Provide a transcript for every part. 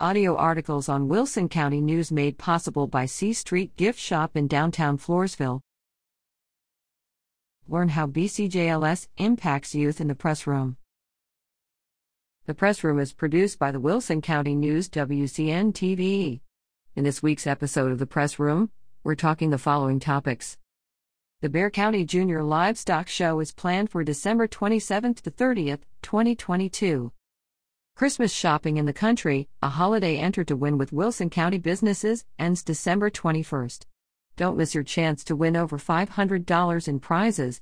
Audio articles on Wilson County News made possible by C Street Gift Shop in downtown Floresville. Learn how BCJLS impacts youth in the press room. The press room is produced by the Wilson County News WCN TV. In this week's episode of the press room, we're talking the following topics. The Bexar County Junior Livestock Show is planned for December 27th to 30th, 2022. Christmas shopping in the country, a holiday entered to win with Wilson County businesses, ends December 21st. Don't miss your chance to win over $500 in prizes.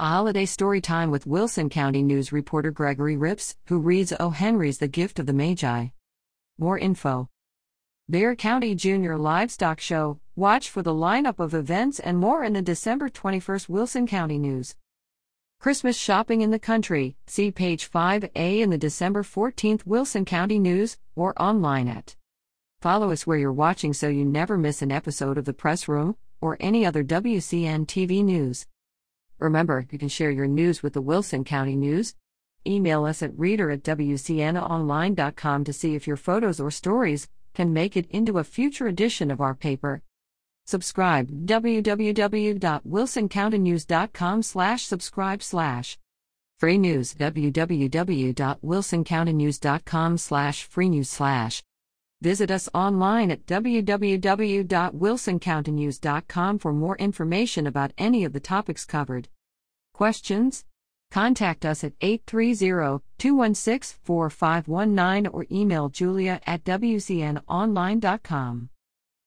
A holiday story time with Wilson County News reporter Gregory Rips, who reads O. Henry's The Gift of the Magi. More info. Bexar County Junior Livestock Show. Watch for the lineup of events and more in the December 21st Wilson County News. Christmas shopping in the country. See page 5A in the December 14th Wilson County News or online at. Follow us where you're watching so you never miss an episode of The Press Room or any other WCN TV news. Remember, you can share your news with the Wilson County News. Email us at reader at WCNonline.com to see if your photos or stories can make it into a future edition of our paper. Subscribe www.wilsoncountynews.com slash subscribe slash free news www.wilsoncountynews.com slash free news slash Visit us online at www.wilsoncountynews.com for more information about any of the topics covered. Questions? Contact us at 830 216 4519 or email julia at wcnonline.com.